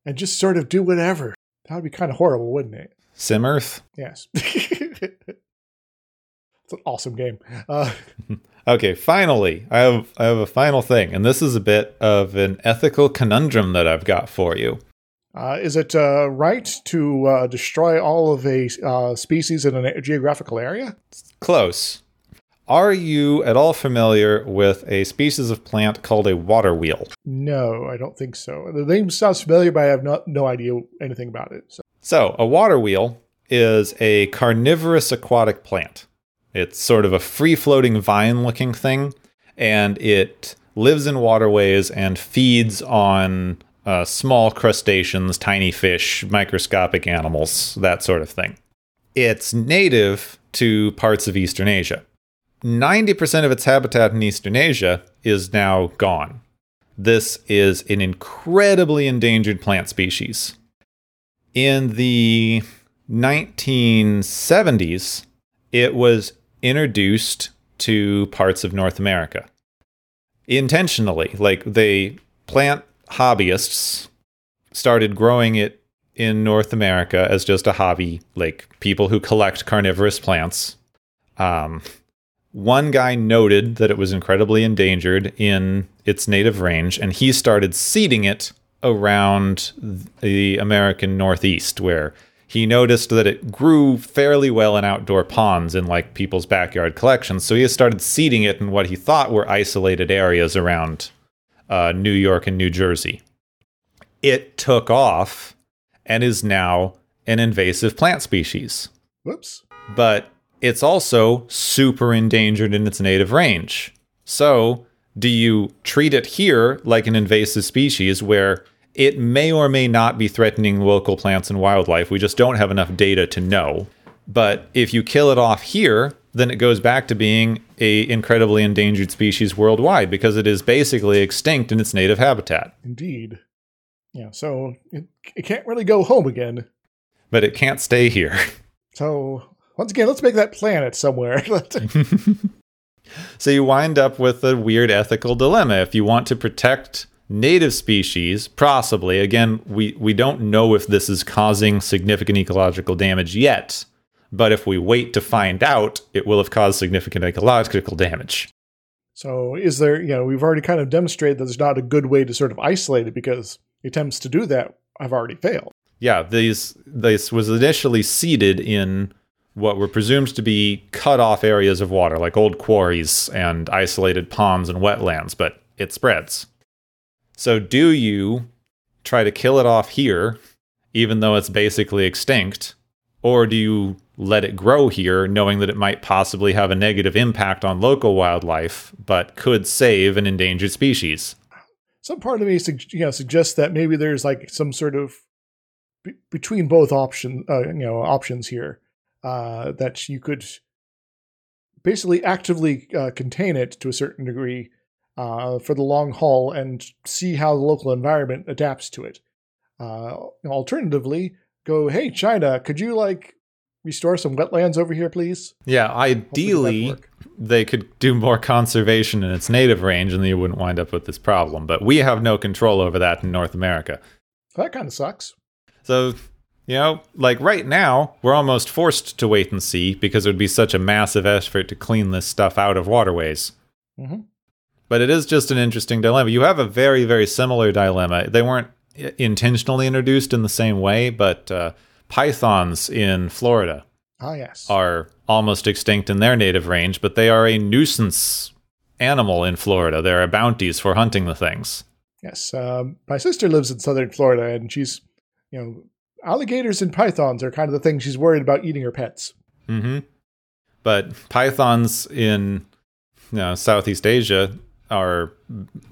and just sort of do whatever? That would be kind of horrible, wouldn't it? SimEarth. Yes. it's an awesome game. Uh, Okay, finally, I have I have a final thing, and this is a bit of an ethical conundrum that I've got for you. uh, is it uh, right to uh, destroy all of a uh, species in a geographical area? Close. Are you at all familiar with a species of plant called a water wheel? No, I don't think so. The name sounds familiar, but I have no, no idea anything about it. So. So, a water wheel is a carnivorous aquatic plant. It's sort of a free floating vine looking thing, and it lives in waterways and feeds on uh, small crustaceans, tiny fish, microscopic animals, that sort of thing. It's native to parts of Eastern Asia. 90% of its habitat in Eastern Asia is now gone. This is an incredibly endangered plant species. In the 1970s, it was introduced to parts of North America intentionally. Like they plant hobbyists started growing it in North America as just a hobby, like people who collect carnivorous plants. Um, one guy noted that it was incredibly endangered in its native range, and he started seeding it around the American Northeast, where he noticed that it grew fairly well in outdoor ponds in like people's backyard collections. So he started seeding it in what he thought were isolated areas around uh, New York and New Jersey. It took off and is now an invasive plant species. Whoops. But it's also super endangered in its native range. So, do you treat it here like an invasive species where it may or may not be threatening local plants and wildlife? We just don't have enough data to know. But if you kill it off here, then it goes back to being a incredibly endangered species worldwide because it is basically extinct in its native habitat. Indeed. Yeah, so it, it can't really go home again. But it can't stay here. So once again, let's make that planet somewhere. so you wind up with a weird ethical dilemma. If you want to protect native species, possibly, again, we, we don't know if this is causing significant ecological damage yet. But if we wait to find out, it will have caused significant ecological damage. So, is there, you know, we've already kind of demonstrated that there's not a good way to sort of isolate it because attempts to do that have already failed. Yeah, these this was initially seeded in what were presumed to be cut off areas of water, like old quarries and isolated ponds and wetlands, but it spreads. So, do you try to kill it off here, even though it's basically extinct, or do you let it grow here, knowing that it might possibly have a negative impact on local wildlife, but could save an endangered species? Some part of me you know, suggests that maybe there's like some sort of be- between both option, uh, you know, options here uh, that you could basically actively uh, contain it to a certain degree uh, for the long haul and see how the local environment adapts to it. Uh, alternatively, go, hey, China, could you like restore some wetlands over here, please? Yeah, ideally, they could do more conservation in its native range and then you wouldn't wind up with this problem. But we have no control over that in North America. That kind of sucks. So you know, like right now, we're almost forced to wait and see because it would be such a massive effort to clean this stuff out of waterways. Mm-hmm. But it is just an interesting dilemma. You have a very, very similar dilemma. They weren't intentionally introduced in the same way, but uh, pythons in Florida ah, yes. are almost extinct in their native range, but they are a nuisance animal in Florida. There are bounties for hunting the things. Yes. Um, my sister lives in southern Florida, and she's, you know, alligators and pythons are kind of the things she's worried about eating her pets. Mm-hmm. But pythons in you know, Southeast Asia are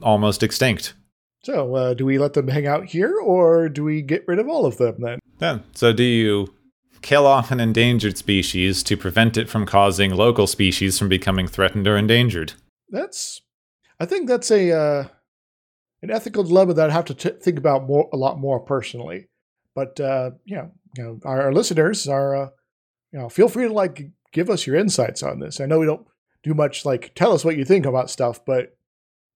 almost extinct. So, uh, do we let them hang out here, or do we get rid of all of them then? Yeah. So, do you kill off an endangered species to prevent it from causing local species from becoming threatened or endangered? That's, I think that's a uh, an ethical dilemma that I have to t- think about more a lot more personally. But uh, you know, you know, our, our listeners are, uh, you know, feel free to like give us your insights on this. I know we don't do much like tell us what you think about stuff, but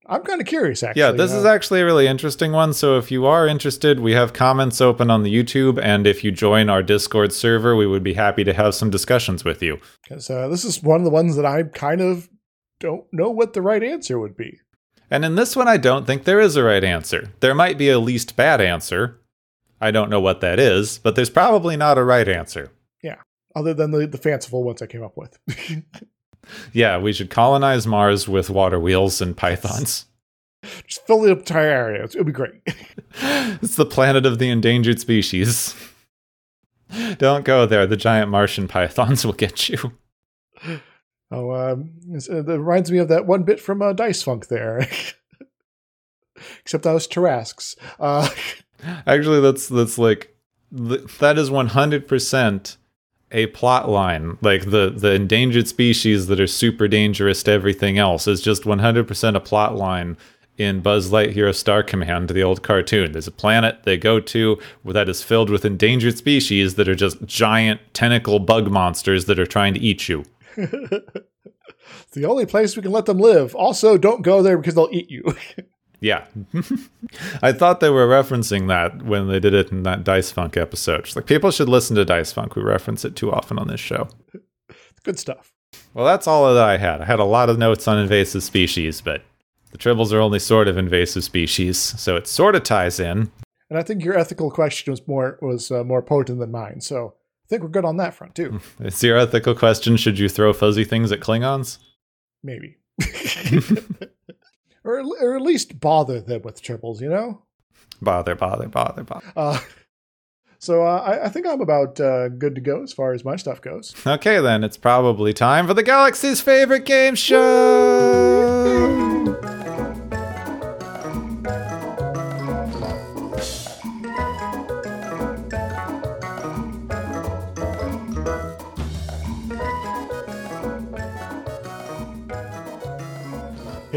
I'm kind of curious actually. Yeah, this uh, is actually a really interesting one. So if you are interested, we have comments open on the YouTube, and if you join our Discord server, we would be happy to have some discussions with you. Because uh, this is one of the ones that I kind of don't know what the right answer would be. And in this one, I don't think there is a right answer. There might be a least bad answer, I don't know what that is, but there's probably not a right answer. Yeah, other than the, the fanciful ones I came up with. yeah, we should colonize Mars with water wheels and pythons. Just fill the entire area. It'll be great. it's the planet of the endangered species. Don't go there. The giant Martian pythons will get you. Oh, um, uh, that reminds me of that one bit from uh, Dice Funk there. Except that was Tarrasques. Uh, Actually, that's that's like that is one hundred percent a plot line. Like the the endangered species that are super dangerous to everything else is just one hundred percent a plot line in Buzz Lightyear Star Command, the old cartoon. There's a planet they go to that is filled with endangered species that are just giant tentacle bug monsters that are trying to eat you. it's the only place we can let them live. Also, don't go there because they'll eat you. Yeah. I thought they were referencing that when they did it in that Dice Funk episode. Just like people should listen to Dice Funk. We reference it too often on this show. Good stuff. Well, that's all that I had. I had a lot of notes on invasive species, but the tribbles are only sort of invasive species, so it sort of ties in. And I think your ethical question was more was uh, more potent than mine. So I think we're good on that front too. It's your ethical question should you throw fuzzy things at Klingons? Maybe. Or, or at least bother them with tribbles, you know? Bother, bother, bother, bother. Uh, so uh, I, I think I'm about uh, good to go as far as my stuff goes. Okay, then, it's probably time for the galaxy's favorite game show!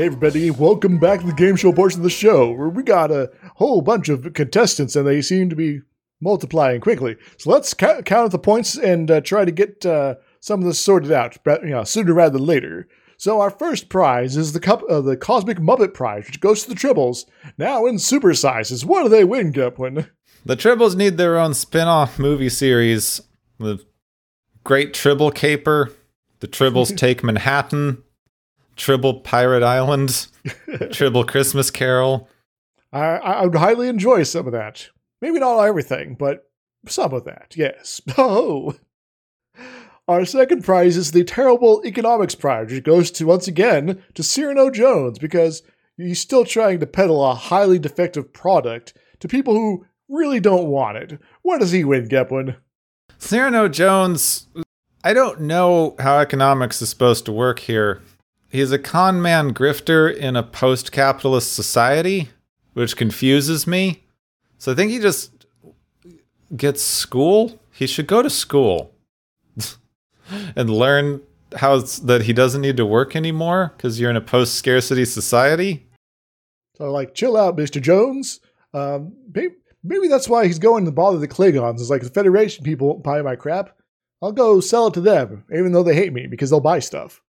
Everybody, welcome back to the game show portion of the show where we got a whole bunch of contestants and they seem to be multiplying quickly. So let's ca- count up the points and uh, try to get uh, some of this sorted out you know, sooner rather than later. So our first prize is the cup, uh, the Cosmic Muppet Prize, which goes to the Tribbles, now in super sizes. What do they win, Gepwin? The Tribbles need their own spin off movie series. The Great Tribble Caper, The Tribbles Take Manhattan, Tribble Pirate Island, Tribble Christmas Carol. I, I would highly enjoy some of that. Maybe not everything, but some of that, yes. Oh! Our second prize is the Terrible Economics Prize, which goes to, once again, to Cyrano Jones, because he's still trying to peddle a highly defective product to people who really don't want it. What does he win, Gepwin? Cyrano Jones, I don't know how economics is supposed to work here. He's a con man grifter in a post capitalist society, which confuses me. So I think he just gets school. He should go to school and learn how that he doesn't need to work anymore because you're in a post scarcity society. So, like, chill out, Mr. Jones. Um, maybe, maybe that's why he's going to bother the Klingons. It's like the Federation people won't buy my crap. I'll go sell it to them, even though they hate me because they'll buy stuff.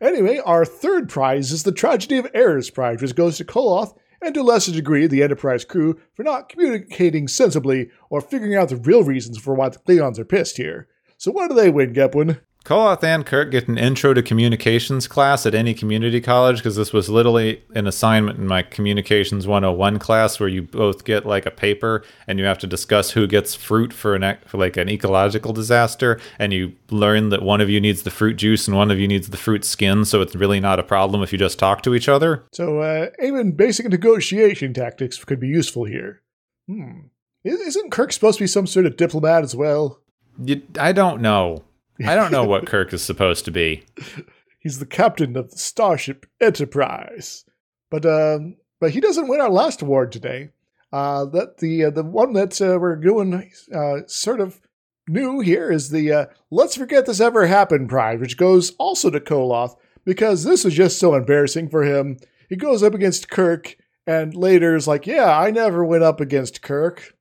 Anyway, our third prize is the Tragedy of Errors Prize, which goes to Koloth and to a lesser degree the Enterprise crew for not communicating sensibly or figuring out the real reasons for why the Klingons are pissed here. So, what do they win, Gepwin? Koloth and Kirk get an intro to communications class at any community college because this was literally an assignment in my communications 101 class where you both get like a paper and you have to discuss who gets fruit for an for like an ecological disaster and you learn that one of you needs the fruit juice and one of you needs the fruit skin so it's really not a problem if you just talk to each other. So, uh, even basic negotiation tactics could be useful here. Hmm. Isn't Kirk supposed to be some sort of diplomat as well? You, I don't know. I don't know what Kirk is supposed to be. He's the captain of the Starship Enterprise. But um, but he doesn't win our last award today. Uh, that the uh, the one that uh, we're doing uh, sort of new here is the uh, Let's Forget This Ever Happened prize, which goes also to Koloth because this was just so embarrassing for him. He goes up against Kirk and later is like, "Yeah, I never went up against Kirk.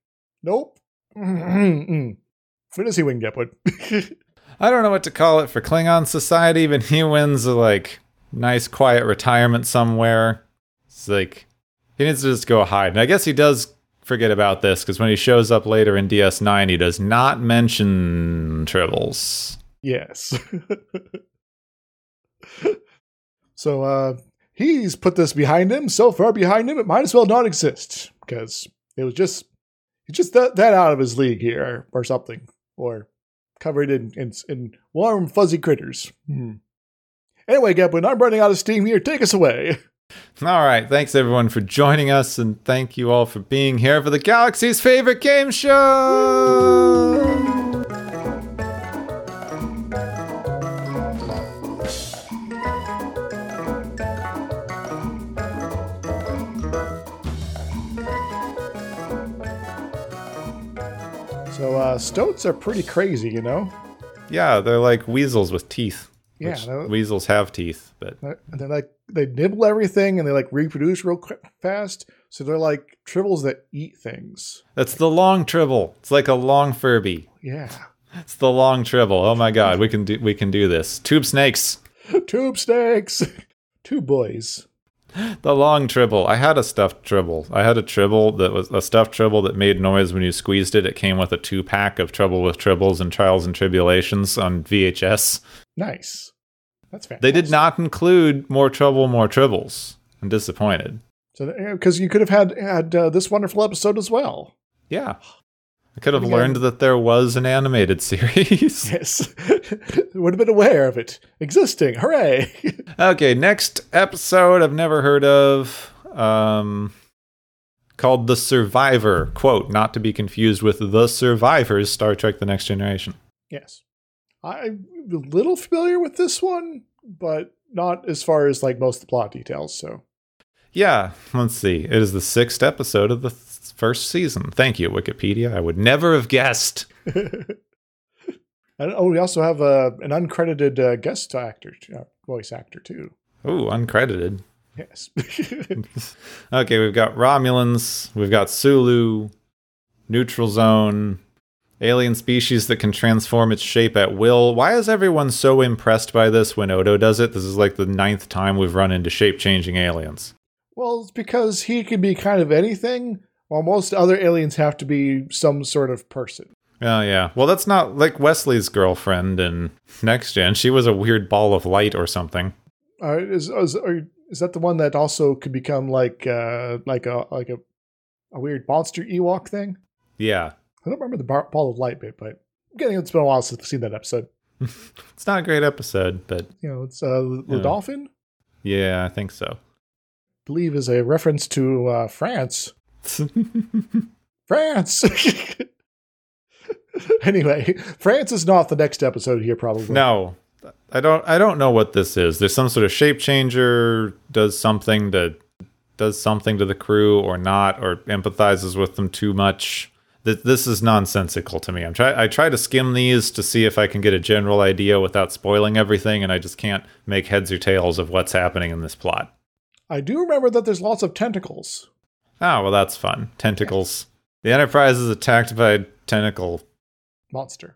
Nope." When does he win, Gepwood? I don't know what to call it for Klingon society, but he wins a like nice quiet retirement somewhere. It's like he needs to just go hide. And I guess he does forget about this because when he shows up later in DS9, he does not mention Tribbles. Yes. so uh he's put this behind him, so far behind him it might as well not exist. Because it was just it's just that out of his league here or something. Or covered in in, in warm fuzzy critters. Hmm. Anyway, Gepwin, I'm running out of steam here. Take us away. All right, thanks everyone for joining us, and thank you all for being here for the galaxy's favorite game show. Uh, stoats are pretty crazy, you know. Yeah, they're like weasels with teeth. Yeah, weasels have teeth, but they're like they nibble everything and they like reproduce real quick, fast. So they're like tribbles that eat things. that's the long tribble. It's like a long Furby. Yeah, It's the long tribble. Oh my god, we can do we can do this. Tube snakes. tube snakes, two boys. The long tribble. I had a stuffed tribble. I had a tribble that was a stuffed tribble that made noise when you squeezed it. It came with a two pack of Trouble with Tribbles and Trials and Tribble-ations on VHS. Nice. That's fantastic. They did not include More Trouble, More Tribbles. I'm disappointed. So because you could have had had uh, this wonderful episode as well. Yeah. I could have Again- learned that there was an animated series. Yes, would have been aware of it existing. Hooray! okay, next episode I've never heard of. Um called The Survivor. Quote, not to be confused with The Survivors, Star Trek The Next Generation. yes, I'm a little familiar with this one, but not as far as like most of the plot details. So Yeah, let's see. It is the sixth episode of the th- first season. Thank you, Wikipedia. I would never have guessed. And oh, we also have uh, an uncredited uh, guest actor, uh, voice actor too. Ooh, uncredited. Yes. Okay, we've got Romulans, we've got Sulu, neutral zone, alien species that can transform its shape at will. Why is everyone so impressed by this when Odo does it? This is like the ninth time we've run into shape changing aliens. well, it's because he can be kind of anything, while most other aliens have to be some sort of person. Oh, yeah. Well, that's not like Wesley's girlfriend in Next Gen. She was a weird ball of light or something. Uh, is is, is that the one that also could become like uh, like a like a a weird monster Ewok thing? Yeah. I don't remember the bar- ball of light bit, but I'm getting it's been a while since I've seen that episode. It's not a great episode, but You know, it's uh, the Yeah. dolphin. yeah, I think so. believe is a reference to uh, France. France. anyway, France is not the next episode here, probably. No, I don't. I don't know what this is. There's some sort of shape changer. Does something to does something to the crew or not, or empathizes with them too much. Th- This is nonsensical to me. I'm try. I try to skim these to see if I can get a general idea without spoiling everything, and I just can't make heads or tails of what's happening in this plot. I do remember that there's lots of tentacles. Oh well, that's fun. Tentacles. The Enterprise is attacked by a tentacle. Monster.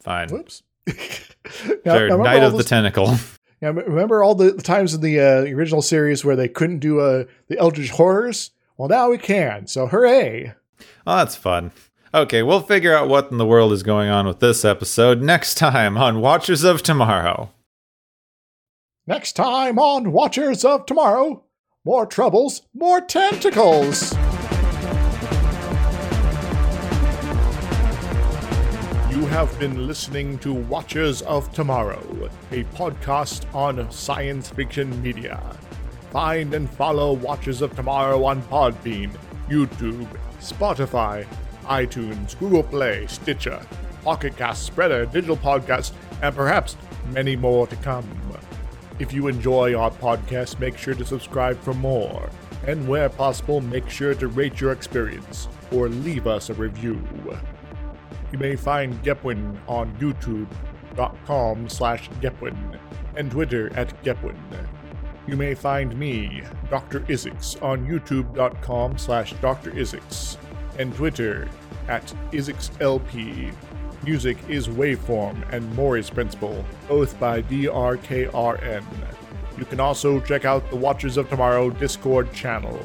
Fine. Whoops. Remember Knight all of the Tentacle. Yeah, remember all the, the times in the uh, original series where they couldn't do uh, the Eldritch Horrors? Well, now we can. So hooray! Oh, that's fun. Okay, we'll figure out what in the world is going on with this episode next time on Watchers of Tomorrow. Next time on Watchers of Tomorrow, more troubles, more tentacles. You have been listening to Watchers of Tomorrow, a podcast on science fiction media. Find and follow Watchers of Tomorrow on Podbean, YouTube, Spotify, iTunes, Google Play, Stitcher, Pocket Cast, Spreaker, Digital Podcast, and perhaps many more to come. If you enjoy our podcast, make sure to subscribe for more. And where possible, make sure to rate your experience or leave us a review. You may find Gepwin on youtube.com slash Gepwin and Twitter at Gepwin. You may find me, Dr. Isix, on youtube.com slash Dr. Isix and Twitter at IsixLP. Music is Waveform and Maury's Principle, both by DRKRN. You can also check out the Watchers of Tomorrow Discord channel.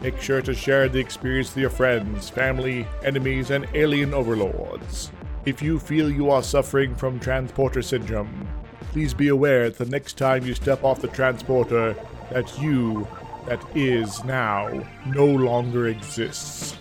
Make sure to share the experience with your friends, family, enemies, and alien overlords. If you feel you are suffering from transporter syndrome, please be aware that the next time you step off the transporter, that you, that is now, no longer exists.